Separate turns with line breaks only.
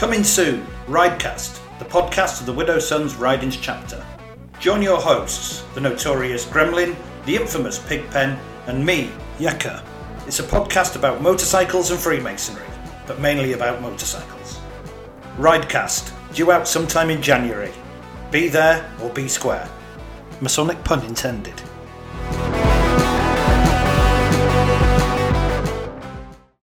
Coming soon, Ridecast, the podcast of the Widow Sons Ridings chapter. Join your hosts, the notorious Gremlin, the infamous Pigpen, and me, Yucca. It's a podcast about motorcycles and Freemasonry, but mainly about motorcycles. Ridecast, due out sometime in January. Be there or be square. Masonic pun intended.